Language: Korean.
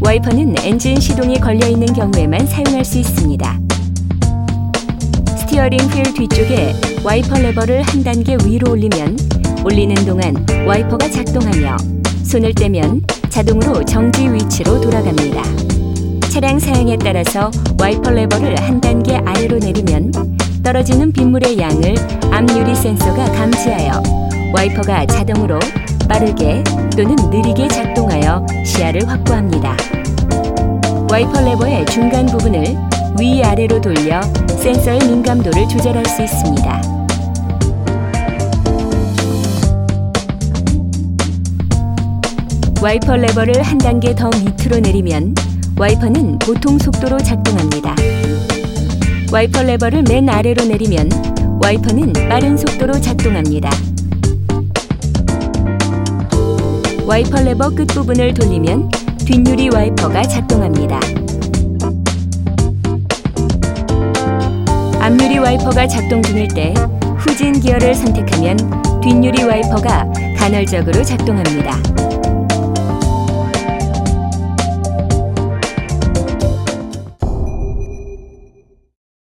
와이퍼는 엔진 시동이 걸려 있는 경우에만 사용할 수 있습니다. 스티어링 휠 뒤쪽에 와이퍼 레버를 한 단계 위로 올리면 올리는 동안 와이퍼가 작동하며 손을 떼면 자동으로 정지 위치로 돌아갑니다. 차량 사양에 따라서 와이퍼 레버를 한 단계 아래로 내리면 떨어지는 빗물의 양을 앞유리 센서가 감지하여 와이퍼가 자동으로 빠르게 또는 느리게 작동하여 시야를 확보합니다. 와이퍼 레버의 중간 부분을 위아래로 돌려 센서의 민감도를 조절할 수 있습니다. 와이퍼 레버를 한 단계 더 밑으로 내리면 와이퍼는 보통 속도로 작동합니다. 와이퍼 레버를 맨 아래로 내리면 와이퍼는 빠른 속도로 작동합니다. 와이퍼 레버 끝부분을 돌리면 뒷유리 와이퍼가 작동합니다. 앞유리 와이퍼가 작동 중일 때 후진 기어를 선택하면 뒷유리 와이퍼가 간헐적으로 작동합니다.